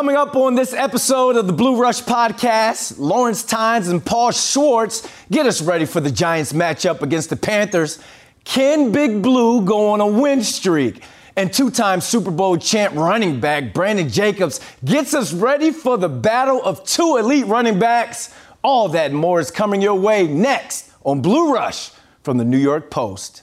Coming up on this episode of the Blue Rush podcast, Lawrence Tynes and Paul Schwartz get us ready for the Giants matchup against the Panthers. Can Big Blue go on a win streak? And two time Super Bowl champ running back Brandon Jacobs gets us ready for the battle of two elite running backs. All that more is coming your way next on Blue Rush from the New York Post.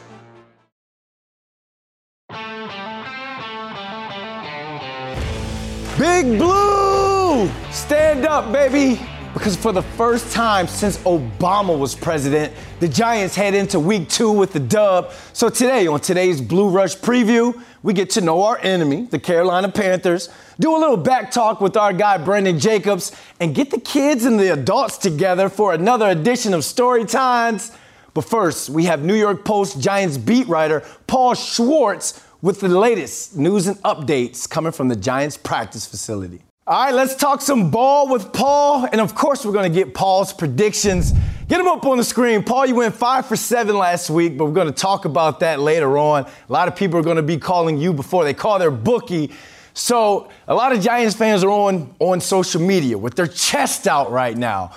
Big Blue! Stand up, baby! Because for the first time since Obama was president, the Giants head into week two with the dub. So today, on today's Blue Rush preview, we get to know our enemy, the Carolina Panthers, do a little back talk with our guy Brandon Jacobs, and get the kids and the adults together for another edition of Story Times. But first, we have New York Post Giants beat writer Paul Schwartz with the latest news and updates coming from the Giants practice facility. All right, let's talk some ball with Paul. And of course, we're going to get Paul's predictions. Get them up on the screen. Paul, you went five for seven last week, but we're going to talk about that later on. A lot of people are going to be calling you before they call their bookie. So a lot of Giants fans are on, on social media with their chest out right now.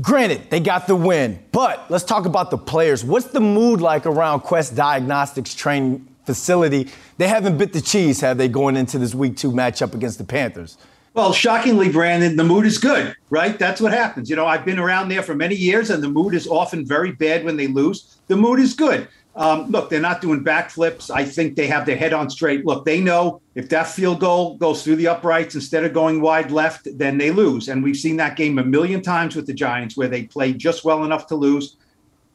Granted, they got the win, but let's talk about the players. What's the mood like around Quest Diagnostics training facility. They haven't bit the cheese, have they, going into this week two matchup against the Panthers? Well, shockingly, Brandon, the mood is good, right? That's what happens. You know, I've been around there for many years, and the mood is often very bad when they lose. The mood is good. Um, look, they're not doing backflips. I think they have their head on straight. Look, they know if that field goal goes through the uprights instead of going wide left, then they lose. And we've seen that game a million times with the Giants where they played just well enough to lose.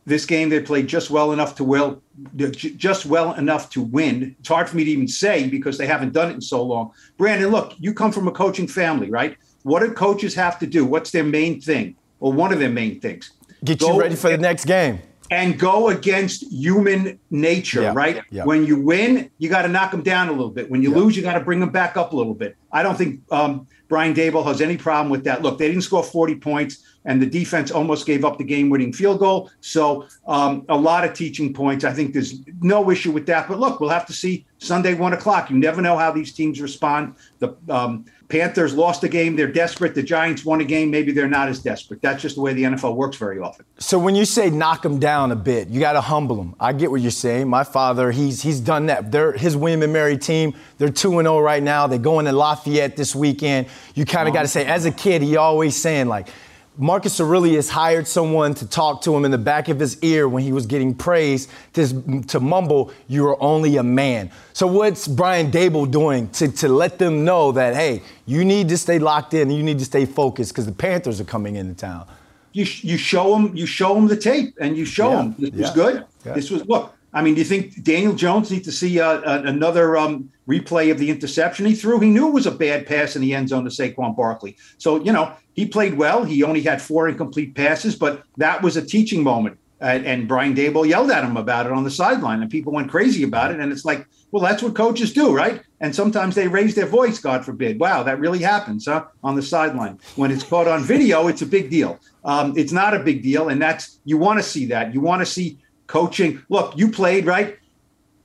This game they played just well enough to will just well enough to win. It's hard for me to even say because they haven't done it in so long. Brandon look you come from a coaching family right? What do coaches have to do? What's their main thing? Or one of their main things? Get go you ready for the next game and go against human nature, yeah, right? Yeah. When you win, you got to knock them down a little bit. When you yeah. lose, you got to bring them back up a little bit. I don't think um, Brian Daboll has any problem with that. Look, they didn't score 40 points and the defense almost gave up the game-winning field goal. So um, a lot of teaching points. I think there's no issue with that. But look, we'll have to see Sunday one o'clock. You never know how these teams respond. The um, Panthers lost a game; they're desperate. The Giants won a game; maybe they're not as desperate. That's just the way the NFL works very often. So when you say knock them down a bit, you got to humble them. I get what you're saying. My father, he's he's done that. They're his William and Mary team. They're two and zero oh right now. They're going to Lafayette this weekend. You kind of uh-huh. got to say, as a kid, he always saying like Marcus Aurelius hired someone to talk to him in the back of his ear when he was getting praised to, to mumble, You are only a man. So, what's Brian Daboll doing to, to let them know that, hey, you need to stay locked in and you need to stay focused because the Panthers are coming into town? You, you show them you show them the tape and you show yeah, them this yeah, was good. Yeah. This was look. I mean, do you think Daniel Jones needs to see uh, another um, replay of the interception he threw? He knew it was a bad pass in the end zone to Saquon Barkley. So you know he played well. He only had four incomplete passes, but that was a teaching moment. And, Brian Daboll yelled at him about it on the sideline, and people went crazy about it. And it's like, well, that's what coaches do, right? And sometimes they raise their voice, God forbid. Wow, that really happens, huh? On the sideline. When it's caught on video, it's a big deal. Um, it's not a big deal, and that's you want to see that. You want to see coaching. Look, you played right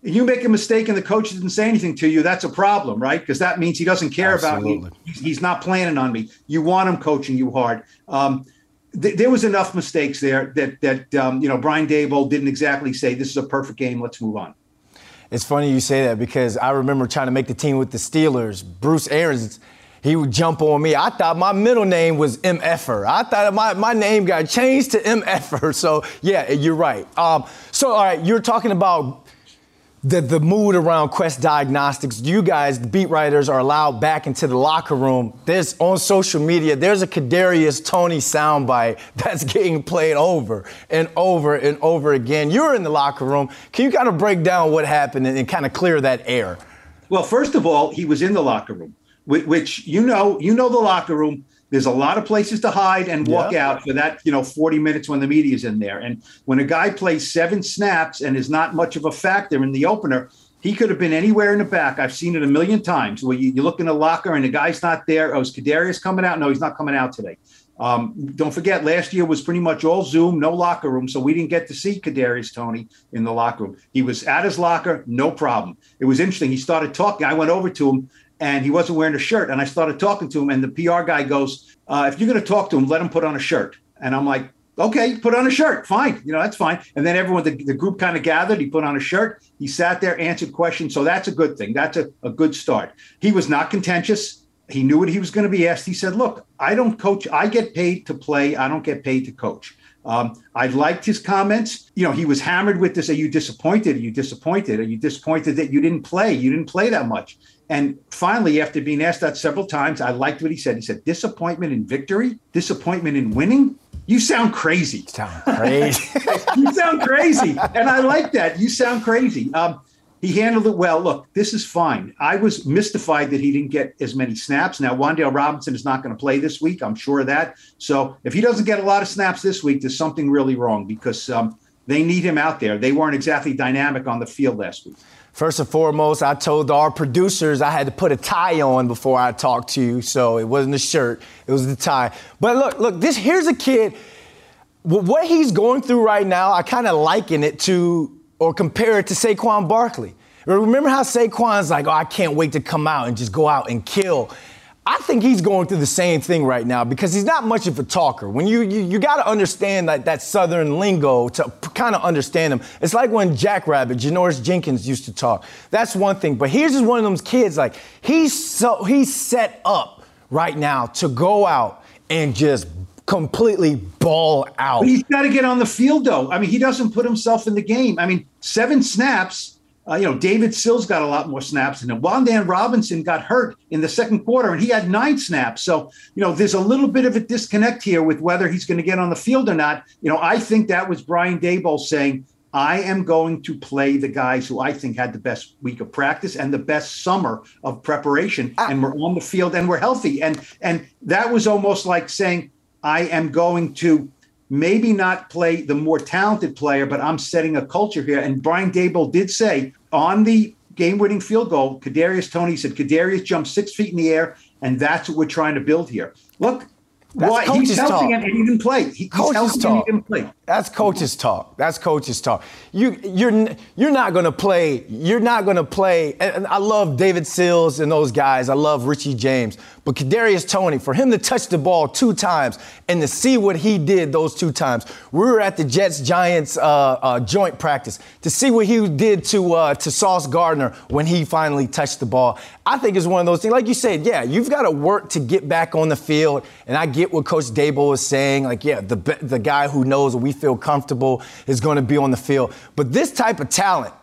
you make a mistake and the coach didn't say anything to you, that's a problem, right? Because that means he doesn't care Absolutely. about me. He's not planning on me. You want him coaching you hard. Um, th- there was enough mistakes there that that um, you know Brian Daboll didn't exactly say this is a perfect game. Let's move on. It's funny you say that because I remember trying to make the team with the Steelers. Bruce Arians, he would jump on me. I thought my middle name was MFer. I thought my, my name got changed to MFer. So yeah, you're right. Um, so all right, you're talking about the, the mood around Quest Diagnostics, you guys, the beat writers, are allowed back into the locker room. There's on social media, there's a Kadarius Toney soundbite that's getting played over and over and over again. You're in the locker room. Can you kind of break down what happened and, and kind of clear that air? Well, first of all, he was in the locker room. which you know, you know the locker room. There's a lot of places to hide and walk yeah. out for that, you know, 40 minutes when the media's in there. And when a guy plays seven snaps and is not much of a factor in the opener, he could have been anywhere in the back. I've seen it a million times where you, you look in the locker and the guy's not there. Oh, is Kadarius coming out? No, he's not coming out today. Um, don't forget, last year was pretty much all Zoom, no locker room, so we didn't get to see Kadarius Toney in the locker room. He was at his locker, no problem. It was interesting. He started talking. I went over to him, and he wasn't wearing a shirt, and I started talking to him, and the PR guy goes, uh, "If you're going to talk to him, let him put on a shirt." And I'm like, okay, put on a shirt. Fine. You know, that's fine. And then everyone, the, the group kind of gathered. He put on a shirt. He sat there, answered questions. So that's a good thing. That's a, a good start. He was not contentious. He knew what he was going to be asked. He said, look, I don't coach. I get paid to play. I don't get paid to coach. Um, I liked his comments. You know, he was hammered with this. Are you disappointed? Are you disappointed? Are you disappointed that you didn't play? You didn't play that much. And finally, after being asked that several times, I liked what he said. He said, disappointment in victory, disappointment in winning. You sound crazy. You sound crazy. you sound crazy. And I like that. You sound crazy. Um, he handled it well. Look, this is fine. I was mystified that he didn't get as many snaps. Now, Wan'Dale Robinson is not going to play this week. I'm sure of that. So if he doesn't get a lot of snaps this week, there's something really wrong because um, they need him out there. They weren't exactly dynamic on the field last week. First and foremost, I told our producers I had to put a tie on before I talked to you, so it wasn't a shirt, it was the tie. But look, look, this here's a kid. What he's going through right now, I kind of liken it to or compare it to Saquon Barkley. Remember how Saquon's like, oh, I can't wait to come out and just go out and kill. I think he's going through the same thing right now because he's not much of a talker. When you you, you got to understand that that southern lingo to kind of understand him. It's like when Jackrabbit, Janoris Jenkins used to talk. That's one thing. But here's just one of those kids like he's so he's set up right now to go out and just completely ball out. But he's got to get on the field though. I mean, he doesn't put himself in the game. I mean, seven snaps uh, you know, David Sills got a lot more snaps than him. Wan'Dale Robinson got hurt in the second quarter and he had nine snaps. So, you know, there's a little bit of a disconnect here with whether he's going to get on the field or not. You know, I think that was Brian Daboll saying, I am going to play the guys who I think had the best week of practice and the best summer of preparation, ah. and we're on the field and we're healthy. And and that was almost like saying, I am going to maybe not play the more talented player, but I'm setting a culture here. And Brian Daboll did say on the game-winning field goal, Kadarius Toney said Kadarius jumped six feet in the air, and that's what we're trying to build here. Look, that's Why? He's helping talk. and he didn't play. He, coach's talk. He didn't play. That's coach's talk. That's coach's talk. You, you're, you're not to play. You're not to play. And I love David Sills and those guys. I love Richie James. But Kadarius Toney, for him to touch the ball two times and to see what he did those two times, we were at the Jets Giants uh, uh, joint practice to see what he did to uh, to Sauce Gardner when he finally touched the ball. I think it's one of those things. Like you said, yeah, you've got to work to get back on the field. And I get what Coach Daboll is saying. Like, yeah, the the guy who knows we feel comfortable is going to be on the field. But this type of talent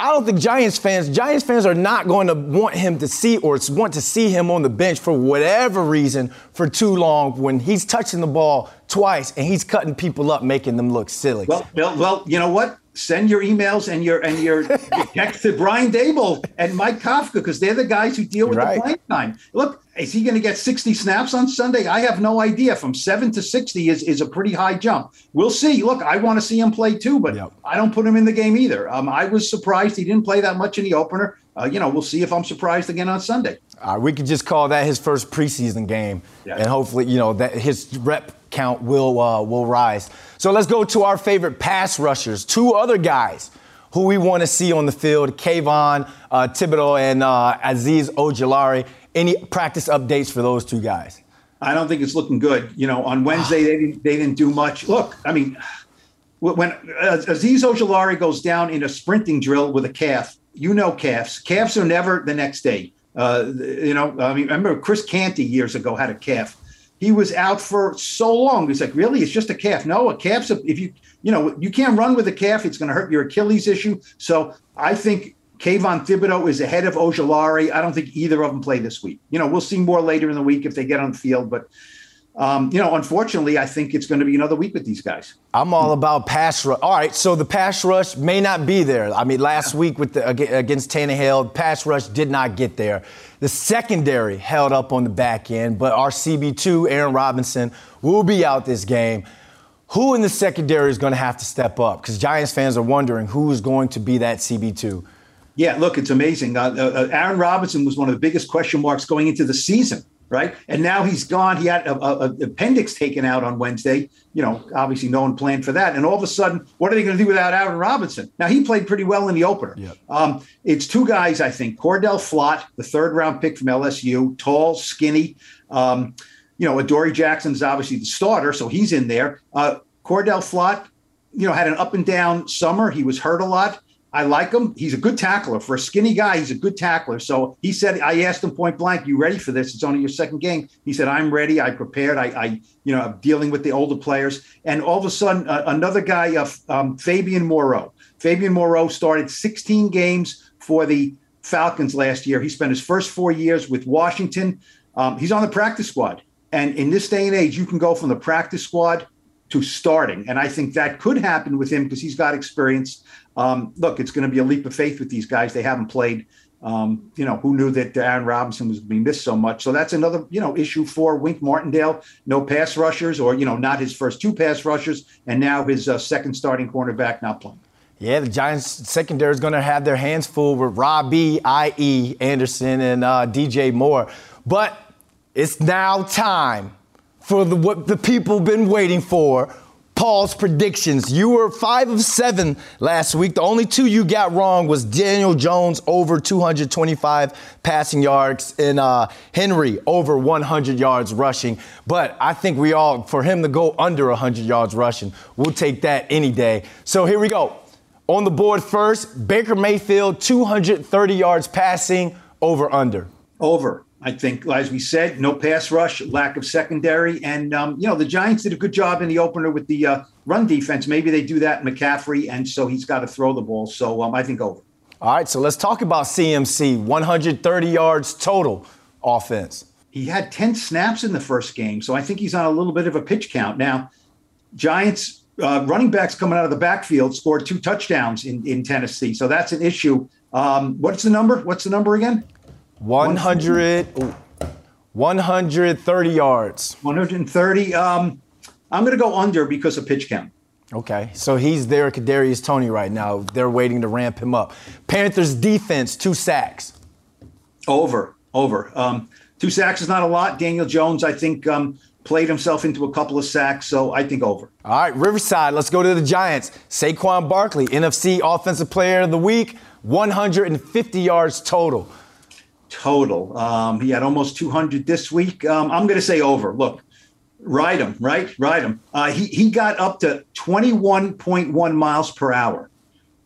I don't think Giants fans, Giants fans are not going to want him to see or want to see him on the bench for whatever reason for too long when he's touching the ball twice and he's cutting people up, making them look silly. Well, well, well you know what? send your emails and your and your, your text to Brian Daboll and Mike Kafka because they're the guys who deal with right. the playing time. Look, is he going to get 60 snaps on Sunday? I have no idea. From seven to 60 is, is a pretty high jump. We'll see. Look, I want to see him play too, but yep. I don't put him in the game either. Um, I was surprised he didn't play that much in the opener. Uh, you know, we'll see if I'm surprised again on Sunday. Uh, we could just call that his first preseason game, yeah. and hopefully, you know, that his rep count will uh, will rise. So let's go to our favorite pass rushers, two other guys who we want to see on the field: Kayvon uh, Thibodeaux and uh, Azeez Ojulari. Any practice updates for those two guys? I don't think it's looking good. You know, on Wednesday they didn't, they didn't do much. Look, I mean, when Azeez Ojulari goes down in a sprinting drill with a calf, you know calves. Calves are never the next day. Uh, you know, I mean, I remember Chris Canty years ago had a calf he was out for so long. He's like, really? It's just a calf. No, a calf's a, if you, you know, you can't run with a calf. It's going to hurt your Achilles issue. So I think Kayvon Thibodeaux is ahead of Ojulari. I don't think either of them play this week. You know, we'll see more later in the week if they get on the field, but um, you know, unfortunately, I think it's going to be another week with these guys. I'm all about pass rush. All right, so the pass rush may not be there. I mean, last week with the, against Tannehill, pass rush did not get there. The secondary held up on the back end, but our CB2, Aaron Robinson, will be out this game. Who in the secondary is going to have to step up? Because Giants fans are wondering who is going to be that CB2. Yeah, look, it's amazing. Uh, uh, Aaron Robinson was one of the biggest question marks going into the season right? And now he's gone. He had an appendix taken out on Wednesday. You know, obviously no one planned for that. And all of a sudden, what are they going to do without Aaron Robinson? Now he played pretty well in the opener. Yep. Um, it's two guys, I think. Cor'Dale Flott, the third round pick from LSU, tall, skinny. Um, you know, Adoree Jackson's obviously the starter, so he's in there. Uh, Cor'Dale Flott, you know, had an up and down summer. He was hurt a lot. I like him. He's a good tackler for a skinny guy. He's a good tackler. So he said, I asked him point blank, "You ready for this? It's only your second game." He said, "I'm ready. I prepared. I, I you know, I'm dealing with the older players." And all of a sudden, uh, another guy, uh, um, Fabian Moreau. Fabian Moreau started 16 games for the Falcons last year. He spent his first four years with Washington. Um, he's on the practice squad. And in this day and age, you can go from the practice squad to starting. And I think that could happen with him because he's got experience. Um, look, it's going to be a leap of faith with these guys. They haven't played. Um, you know, who knew that Aaron Robinson was being missed so much? So that's another, you know, issue for Wink Martindale. No pass rushers, or you know, not his first two pass rushers, and now his uh, second starting cornerback not playing. Yeah, the Giants secondary is going to have their hands full with Robbie, I.E. Anderson, and uh, DJ Moore. But it's now time for the, what the people been waiting for Paul's predictions. You were five of seven last week. The only two you got wrong was Daniel Jones over 225 passing yards and uh, Henry over 100 yards rushing. But I think we all, for him to go under 100 yards rushing, we'll take that any day. So here we go. On the board first, Baker Mayfield 230 yards passing over under. Over. I think, as we said, no pass rush, lack of secondary, and um, you know the Giants did a good job in the opener with the uh, run defense. Maybe they do that McCaffrey, and so he's got to throw the ball. So um, I think over. All right, so let's talk about CMC. 130 yards total offense. He had 10 snaps in the first game, so I think he's on a little bit of a pitch count now. Giants uh, running backs coming out of the backfield scored two touchdowns in, in Tennessee, so that's an issue. Um, what's the number? What's the number again? 100, 130 yards. 130. Um, I'm going to go under because of pitch count. Okay, so he's there, Kadarius Toney right now. They're waiting to ramp him up. Panthers defense, two sacks. Over, over. Um, two sacks is not a lot. Daniel Jones, I think, um, played himself into a couple of sacks, so I think over. All right, Riverside, let's go to the Giants. Saquon Barkley, NFC Offensive Player of the Week, 150 yards total total. Um, he had almost 200 this week. Um, I'm going to say over. Look, ride him, right? Ride him. Uh, he, he got up to 21.1 miles per hour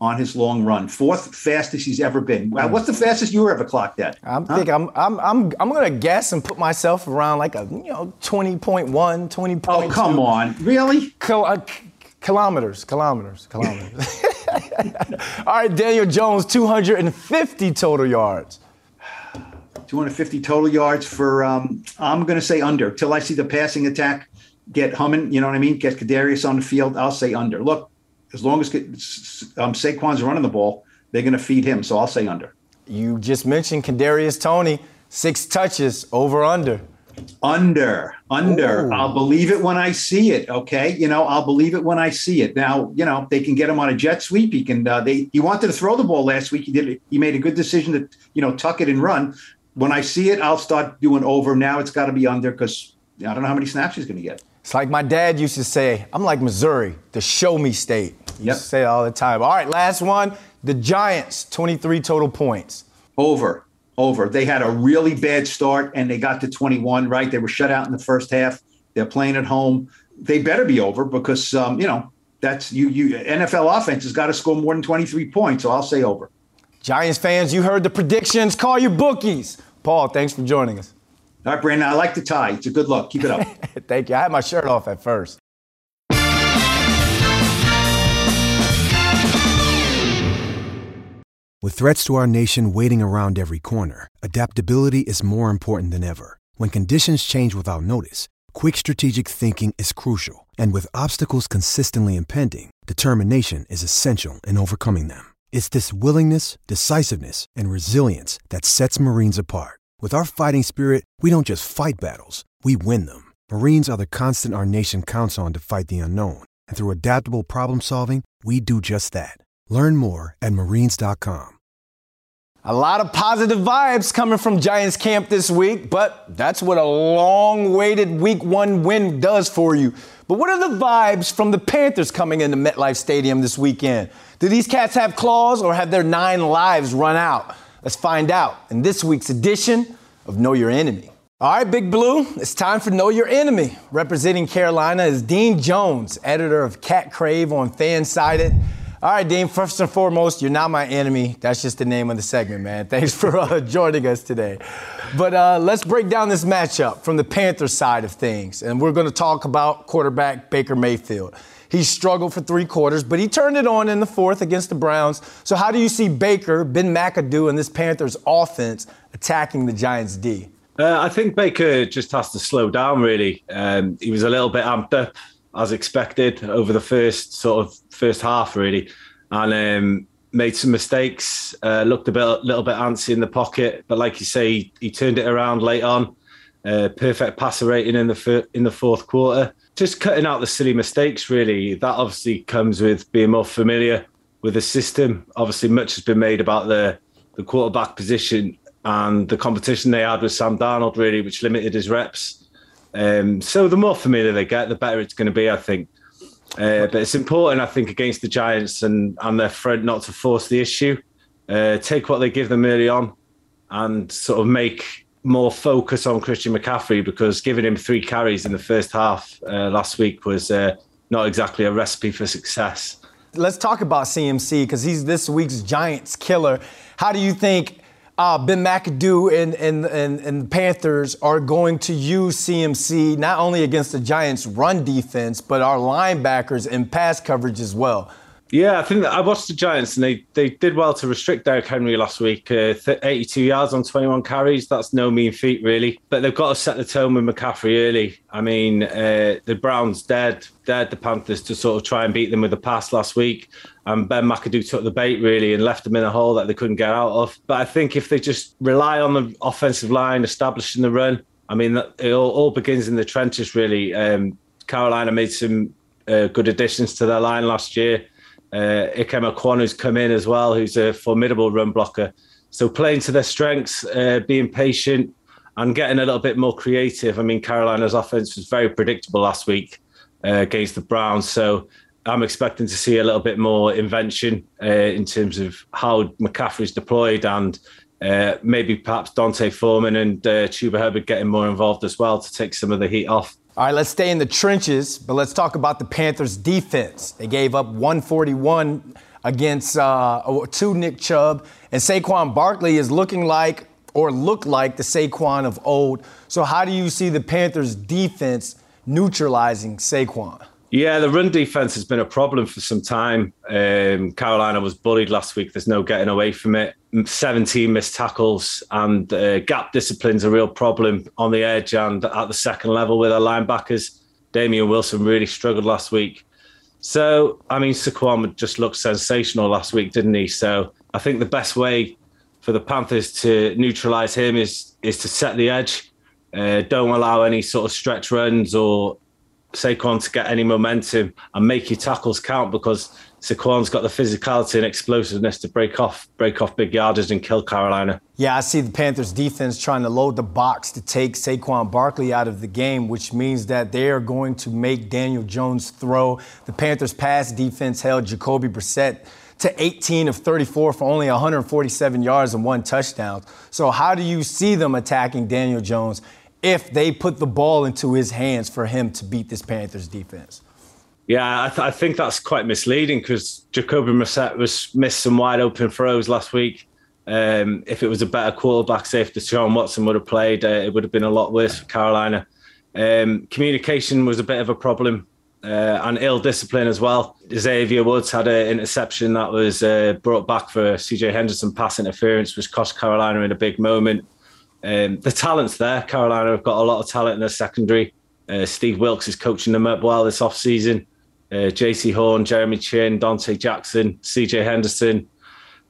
on his long run, fourth fastest he's ever been. Uh, what's the fastest you were ever clocked at? I'm huh? I'm I'm I'm I'm gonna guess and put myself around like a you know 20.1, 20. Oh come on, really? Kil- uh, kilometers, kilometers, kilometers. All right, Daniel Jones, 250 total yards. 250 total yards for, um, I'm going to say under till I see the passing attack get humming. You know what I mean? Get Kadarius on the field. I'll say under. Look, as long as um, Saquon's running the ball, they're going to feed him. So I'll say under. You just mentioned Kadarius Toney, six touches over under. Under, under. Ooh. I'll believe it when I see it. Okay, you know, I'll believe it when I see it. Now, you know, they can get him on a jet sweep. He can. Uh, they. He wanted to throw the ball last week. He did. He made a good decision to, you know, tuck it and run when I see it, I'll start doing over. Now it's got to be under because I don't know how many snaps he's going to get. It's like my dad used to say, I'm like Missouri, the show me state. He yep. say it all the time. All right, last one. The Giants, 23 total points. Over. Over. They had a really bad start and they got to 21, right? They were shut out in the first half. They're playing at home. They better be over because, um, you know, that's you. You NFL offense has got to score more than 23 points. So I'll say over. Giants fans, you heard the predictions. Call your bookies. Paul, thanks for joining us. All right, Brandon, I like the tie. It's a good look. Keep it up. Thank you. I had my shirt off at first. With threats to our nation waiting around every corner, adaptability is more important than ever. When conditions change without notice, quick strategic thinking is crucial, and with obstacles consistently impending, determination is essential in overcoming them. It's this willingness, decisiveness, and resilience that sets Marines apart. With our fighting spirit, we don't just fight battles, we win them. Marines are the constant our nation counts on to fight the unknown. And through adaptable problem solving, we do just that. Learn more at marines.com. A lot of positive vibes coming from Giants camp this week, but that's what a long waited week one win does for you. But what are the vibes from the Panthers coming into MetLife Stadium this weekend? Do these cats have claws or have their nine lives run out? Let's find out in this week's edition of Know Your Enemy. All right, Big Blue, it's time for Know Your Enemy. Representing Carolina is Dean Jones, editor of Cat Crave on Fansided. All right, Dean, first and foremost, you're not my enemy. That's just the name of the segment, man. Thanks for uh, joining us today. But uh, let's break down this matchup from the Panthers side of things. And we're going to talk about quarterback Baker Mayfield. He struggled for three quarters, but he turned it on in the fourth against the Browns. So, how do you see Baker, Ben McAdoo, and this Panthers offense attacking the Giants' D? Uh, I think Baker just has to slow down, really. Um, he was a little bit amped up, as expected, over the first sort of first half, really, and um, made some mistakes. Uh, looked a bit, little bit antsy in the pocket, but like you say, he, he turned it around late on. Uh, perfect passer rating in the in the fourth quarter. Just cutting out the silly mistakes, really. That obviously comes with being more familiar with the system. Obviously, much has been made about the the quarterback position and the competition they had with Sam Darnold, really, which limited his reps. Um, so the more familiar they get, the better it's going to be, I think. Uh, but it's important, I think, against the Giants and, and their front not to force the issue. Uh, take what they give them early on and sort of make more focus on Christian McCaffrey because giving him three carries in the first half uh, last week was uh, not exactly a recipe for success. Let's talk about CMC because he's this week's Giants killer. How do you think uh, Ben McAdoo and, and, and, and Panthers are going to use CMC not only against the Giants' run defense, but our linebackers and pass coverage as well. Yeah, I think I watched the Giants and they, they did well to restrict Derrick Henry last week. Uh, 82 yards on 21 carries. That's no mean feat, really. But they've got to set the tone with McCaffrey early. I mean, uh, the Browns dared, dared the Panthers to sort of try and beat them with the pass last week. And Ben McAdoo took the bait, really, and left them in a hole that they couldn't get out of. But I think if they just rely on the offensive line, establishing the run, I mean, it all, all begins in the trenches, really. Um, Carolina made some uh, good additions to their line last year uh, Ikem who's come in as well, who's a formidable run blocker. So playing to their strengths, uh, being patient, and getting a little bit more creative. I mean, Carolina's offense was very predictable last week uh, against the Browns, so I'm expecting to see a little bit more invention uh, in terms of how McCaffrey's deployed and uh, maybe perhaps D'Onta Foreman and uh, Chuba Hubbard getting more involved as well to take some of the heat off. All right, let's stay in the trenches, but let's talk about the Panthers' defense. They gave up 141 against uh, to Nick Chubb, and Saquon Barkley is looking like or looked like the Saquon of old. So, how do you see the Panthers' defense neutralizing Saquon? Yeah, the run defense has been a problem for some time. Um, Carolina was bullied last week. There's no getting away from it. 17 missed tackles and uh, gap discipline's a real problem on the edge and at the second level with our linebackers. Damien Wilson really struggled last week. So, I mean, Saquon just looked sensational last week, didn't he? So, I think the best way for the Panthers to neutralize him is is to set the edge. Uh, don't allow any sort of stretch runs or Saquon to get any momentum and make your tackles count because Saquon's got the physicality and explosiveness to break off break off big yardage and kill Carolina. Yeah, I see the Panthers defense trying to load the box to take Saquon Barkley out of the game, which means that they are going to make Daniel Jones throw. The Panthers pass defense held Jacoby Brissett to 18 of 34 for only 147 yards and one touchdown. So how do you see them attacking Daniel Jones if they put the ball into his hands for him to beat this Panthers defense? Yeah, I, th- I think that's quite misleading because Jacoby Brissett was missed some wide open throws last week. Um, if it was a better quarterback, say if Deshaun Watson would have played, uh, it would have been a lot worse for Carolina. Um, communication was a bit of a problem uh, and ill discipline as well. Xavier Woods had an interception that was uh, brought back for CJ Henderson pass interference, which cost Carolina in a big moment. Um, the talent's there. Carolina have got a lot of talent in their secondary. Uh, Steve Wilks is coaching them up well this offseason. Uh, Jaycee Horn, Jeremy Chinn, Donte Jackson, CJ Henderson.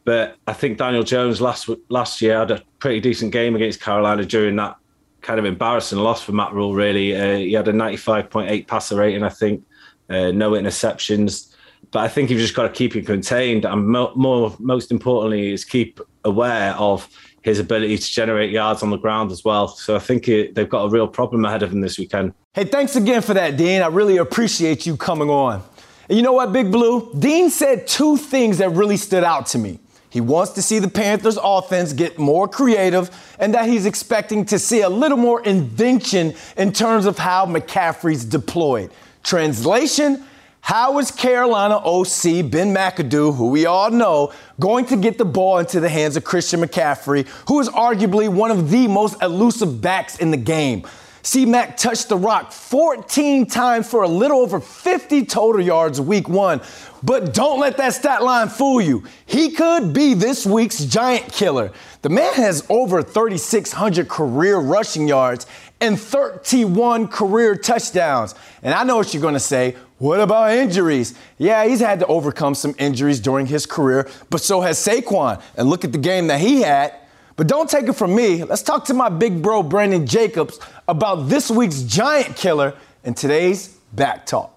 But I think Daniel Jones last last year had a pretty decent game against Carolina during that kind of embarrassing loss for Matt Rhule, really. Uh, he had a 95.8 passer rating, I think, uh, no interceptions. But I think you've just got to keep him contained. And mo- more, most importantly, is keep aware of his ability to generate yards on the ground as well. So I think it, they've got a real problem ahead of them this weekend. Hey, thanks again for that, Dean. I really appreciate you coming on. And you know what, Big Blue? Dean said two things that really stood out to me. He wants to see the Panthers offense get more creative and that he's expecting to see a little more invention in terms of how McCaffrey's deployed. Translation, how is Carolina OC Ben McAdoo, who we all know, going to get the ball into the hands of Christian McCaffrey, who is arguably one of the most elusive backs in the game? C Mac touched the rock 14 times for a little over 50 total yards week one. But don't let that stat line fool you. He could be this week's giant killer. The man has over 3,600 career rushing yards and 31 career touchdowns. And I know what you're going to say. What about injuries? Yeah, he's had to overcome some injuries during his career, but so has Saquon. And look at the game that he had. But don't take it from me. Let's talk to my big bro, Brandon Jacobs, about this week's giant killer and today's back talk.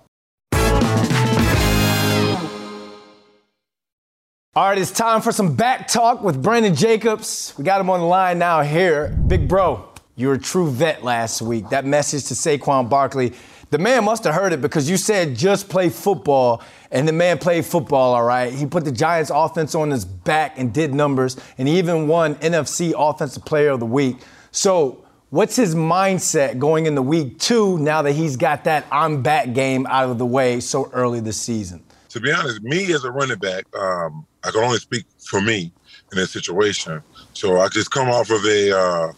All right, it's time for some back talk with Brandon Jacobs. We got him on the line now here. Big bro, you're a true vet last week. That message to Saquon Barkley, the man must have heard it because you said just play football, and the man played football all right. He put the Giants offense on his back and did numbers, and he even won NFC Offensive Player of the Week. So, what's his mindset going into week two now that he's got that I'm back game out of the way so early this season? To be honest, me as a running back, um, I can only speak for me in this situation. So I just come off of a, uh,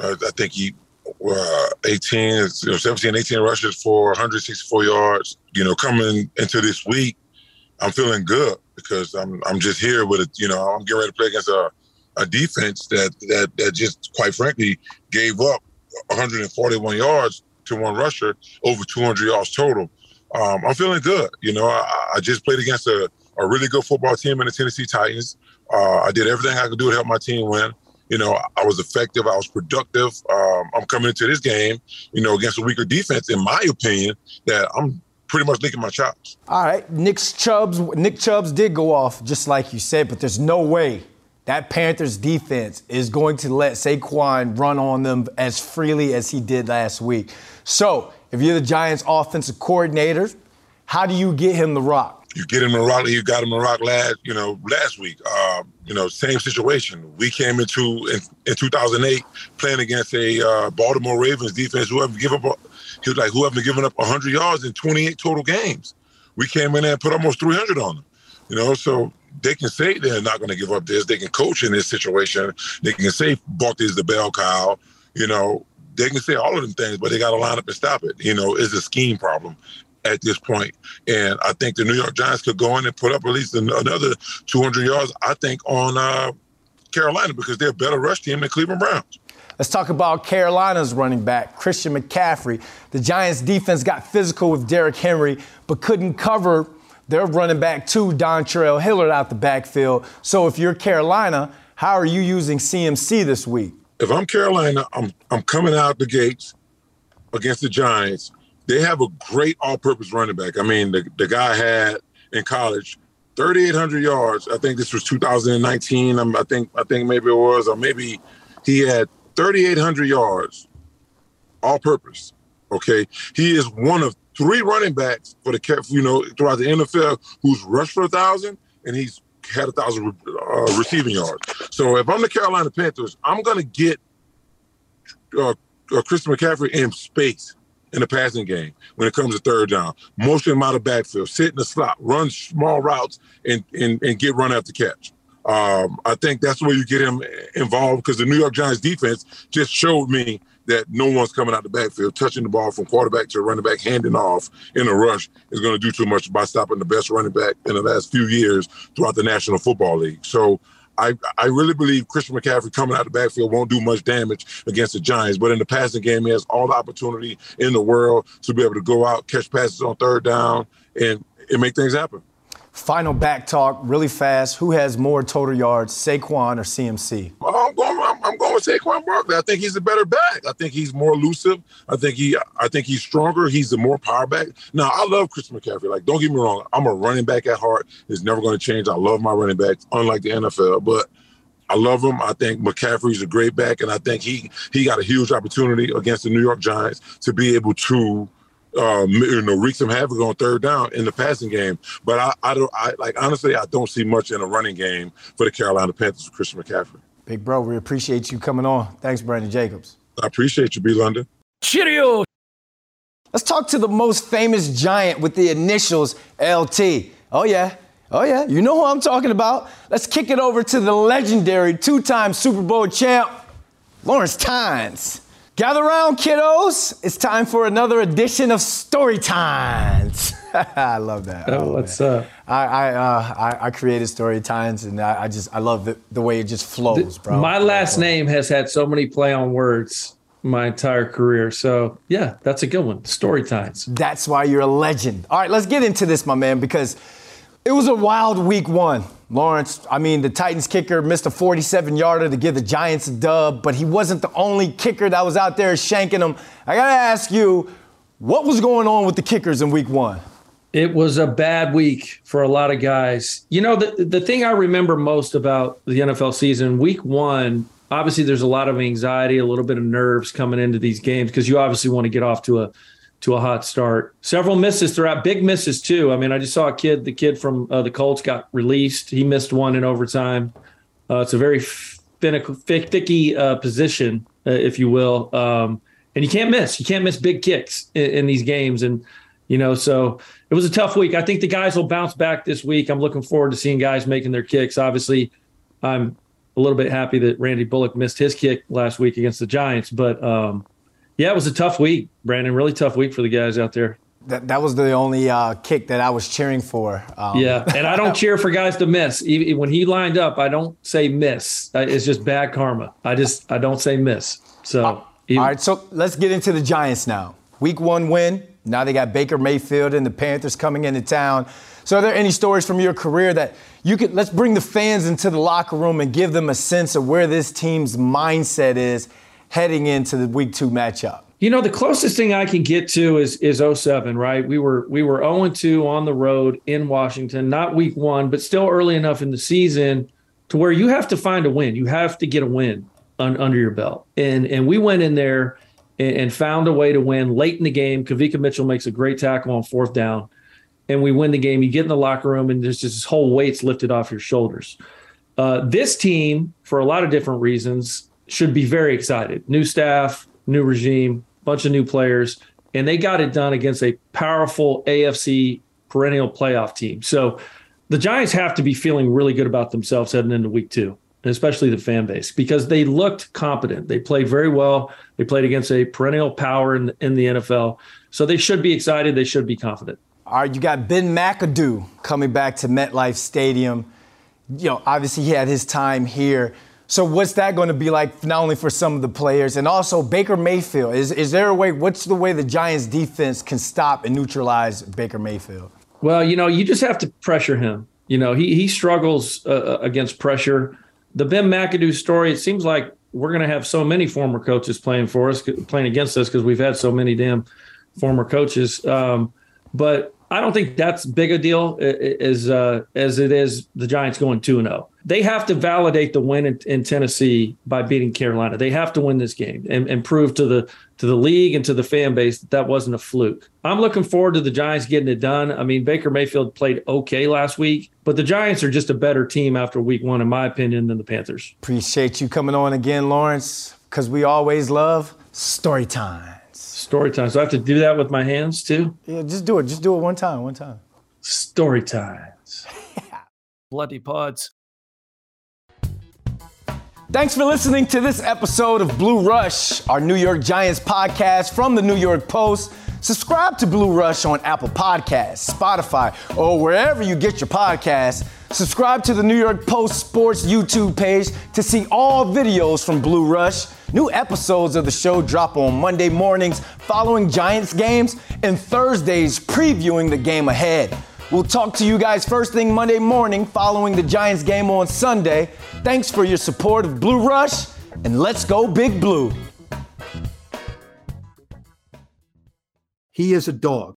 I think he, uh, 18, you know, 17, 18 rushes for 164 yards. You know, coming into this week, I'm feeling good because I'm I'm just here with it. You know, I'm getting ready to play against a, a defense that that that just quite frankly gave up 141 yards to one rusher, over 200 yards total. Um, I'm feeling good. You know, I, I just played against a a really good football team in the Tennessee Titans. Uh, I did everything I could do to help my team win. You know, I was effective. I was productive. Um, I'm coming into this game, you know, against a weaker defense, in my opinion, that I'm pretty much licking my chops. All right, Nick Chubbs. Nick Chubbs did go off, just like you said, but there's no way that Panthers defense is going to let Saquon run on them as freely as he did last week. So, if you're the Giants' offensive coordinator, how do you get him the rock? You get him in rock. You got him in rock last, you know, last week. Uh, you know, same situation. We came into in, in 2008 playing against a uh, Baltimore Ravens defense who haven't given up. He was like, who haven't given up 100 yards in 28 total games. We came in there and put almost 300 on them. You know, so they can say they're not going to give up this. They can coach in this situation. They can say is the bell cow. You know, they can say all of them things, but they got to line up and stop it. You know, it's a scheme problem at this point. And I think the New York Giants could go in and put up at least another 200 yards, I think, on uh, Carolina because they're a better rush team than Cleveland Browns. Let's talk about Carolina's running back, Christian McCaffrey. The Giants defense got physical with Derrick Henry, but couldn't cover their running back too, Dontrell Hilliard, out the backfield. So if you're Carolina, how are you using CMC this week? If I'm Carolina, I'm I'm coming out the gates against the Giants they have a great all-purpose running back. I mean, the, the guy had in college 3,800 yards. I think this was 2019. I'm, I think I think maybe it was, or maybe he had 3,800 yards, all-purpose. Okay, he is one of three running backs for the you know throughout the NFL who's rushed for a thousand, and he's had a thousand uh, receiving yards. So if I'm the Carolina Panthers, I'm gonna get uh, uh, Christian McCaffrey in space in the passing game when it comes to third down. Motion him out of backfield, sit in the slot, run small routes, and and, and get run after catch. Um, I think that's where you get him involved because the New York Giants defense just showed me that no one's coming out the backfield, touching the ball from quarterback to running back, handing off in a rush is going to do too much by stopping the best running back in the last few years throughout the National Football League. So I, I really believe Christian McCaffrey coming out of the backfield won't do much damage against the Giants. But in the passing game, he has all the opportunity in the world to be able to go out, catch passes on third down, and, and make things happen. Final back talk, really fast. Who has more total yards, Saquon or CMC? Oh, I'm going. I'm, going with Saquon Barkley. I think he's a better back. I think he's more elusive. I think he. I think he's stronger. He's a more power back. Now, I love Christian McCaffrey. Like, don't get me wrong. I'm a running back at heart. It's never going to change. I love my running backs, unlike the NFL. But I love him. I think McCaffrey's a great back, and I think he he got a huge opportunity against the New York Giants to be able to um, you know, wreak some havoc on third down in the passing game. But I, I don't, I like honestly, I don't see much in a running game for the Carolina Panthers with Christian McCaffrey. Big bro, we appreciate you coming on. Thanks, Brandon Jacobs. I appreciate you, B. London. Cheerio. Let's talk to the most famous giant with the initials LT. Oh yeah, oh yeah, you know who I'm talking about. Let's kick it over to the legendary two-time Super Bowl champ, Lawrence Tynes. Gather around, kiddos. It's time for another edition of Story Times. I love that. Oh, oh what's up? I I, uh, I, I created Story Times, and I, I just I love the, the way it just flows, bro. My last name has had so many play on words my entire career. So yeah, that's a good one. Story Times. That's why you're a legend. All right, let's get into this, my man, because it was a wild week one. Lawrence, I mean, the Titans kicker missed a 47 yarder to give the Giants a dub, but he wasn't the only kicker that was out there shanking them. I got to ask you, what was going on with the kickers in week one? It was a bad week for a lot of guys. You know, the, the thing I remember most about the NFL season, week one, obviously there's a lot of anxiety, a little bit of nerves coming into these games because you obviously want to get off to a to a hot start. Several misses throughout, big misses too. I mean, I just saw a kid, the kid from uh, the Colts got released. He missed one in overtime. Uh, it's a very finicky, uh, position, uh, if you will. Um, and you can't miss. You can't miss big kicks in, in, these games. And, you know, so it was a tough week. I think the guys will bounce back this week. I'm looking forward to seeing guys making their kicks. Obviously, I'm a little bit happy that Randy Bullock missed his kick last week against the Giants, but, um, yeah, it was a tough week, Brandon. Really tough week for the guys out there. That, that was the only uh, kick that I was cheering for. Um. Yeah, and I don't cheer for guys to miss. When he lined up, I don't say miss. It's just bad karma. I just I don't say miss. So uh, all right, so let's get into the Giants now. Week one win. Now they got Baker Mayfield and the Panthers coming into town. So, are there any stories from your career that you could let's bring the fans into the locker room and give them a sense of where this team's mindset is heading into the week two matchup? You know, the closest thing I can get to is is 07, right? We were we were 0 2 on the road in Washington, not week one, but still early enough in the season to where you have to find a win. You have to get a win un, under your belt. And and we went in there and, and found a way to win late in the game. Kawika Mitchell makes a great tackle on fourth down. And we win the game. You get in the locker room, and there's just this whole weight's lifted off your shoulders. Uh, this team, for a lot of different reasons, should be very excited. New staff, new regime, bunch of new players, and they got it done against a powerful AFC perennial playoff team. So the Giants have to be feeling really good about themselves heading into week two, and especially the fan base, because they looked competent. They played very well. They played against a perennial power in, in the NFL. So they should be excited. They should be confident. All right, you got Ben McAdoo coming back to MetLife Stadium. You know, obviously he had his time here. So what's that going to be like not only for some of the players and also Baker Mayfield? Is is there a way what's the way the Giants defense can stop and neutralize Baker Mayfield? Well, you know, you just have to pressure him. You know, he he struggles uh, uh against pressure. The Ben McAdoo story, it seems like we're going to have so many former coaches playing for us, playing against us because we've had so many damn former coaches. Um, but I don't think that's big a deal as uh, as it is the Giants going two and zero. Oh. They have to validate the win in, in, Tennessee by beating Carolina. They have to win this game and, and, prove to the to the league and to the fan base that that wasn't a fluke. I'm looking forward to the Giants getting it done. I mean, Baker Mayfield played okay last week, but the Giants are just a better team after week one, in my opinion, than the Panthers. Appreciate you coming on again, Lawrence, because we always love story times. story time. So I have to do that with my hands too? Yeah, just do it. Just do it one time, one time. Story times. Bloody pods. Thanks for listening to this episode of Blue Rush, our New York Giants podcast from the New York Post. Subscribe to Blue Rush on Apple Podcasts, Spotify, or wherever you get your podcasts. Subscribe to the New York Post Sports YouTube page to see all videos from Blue Rush. New episodes of the show drop on Monday mornings following Giants games and Thursdays previewing the game ahead. We'll talk to you guys first thing Monday morning following the Giants game on Sunday. Thanks for your support of Blue Rush, and let's go Big Blue. He is a dog.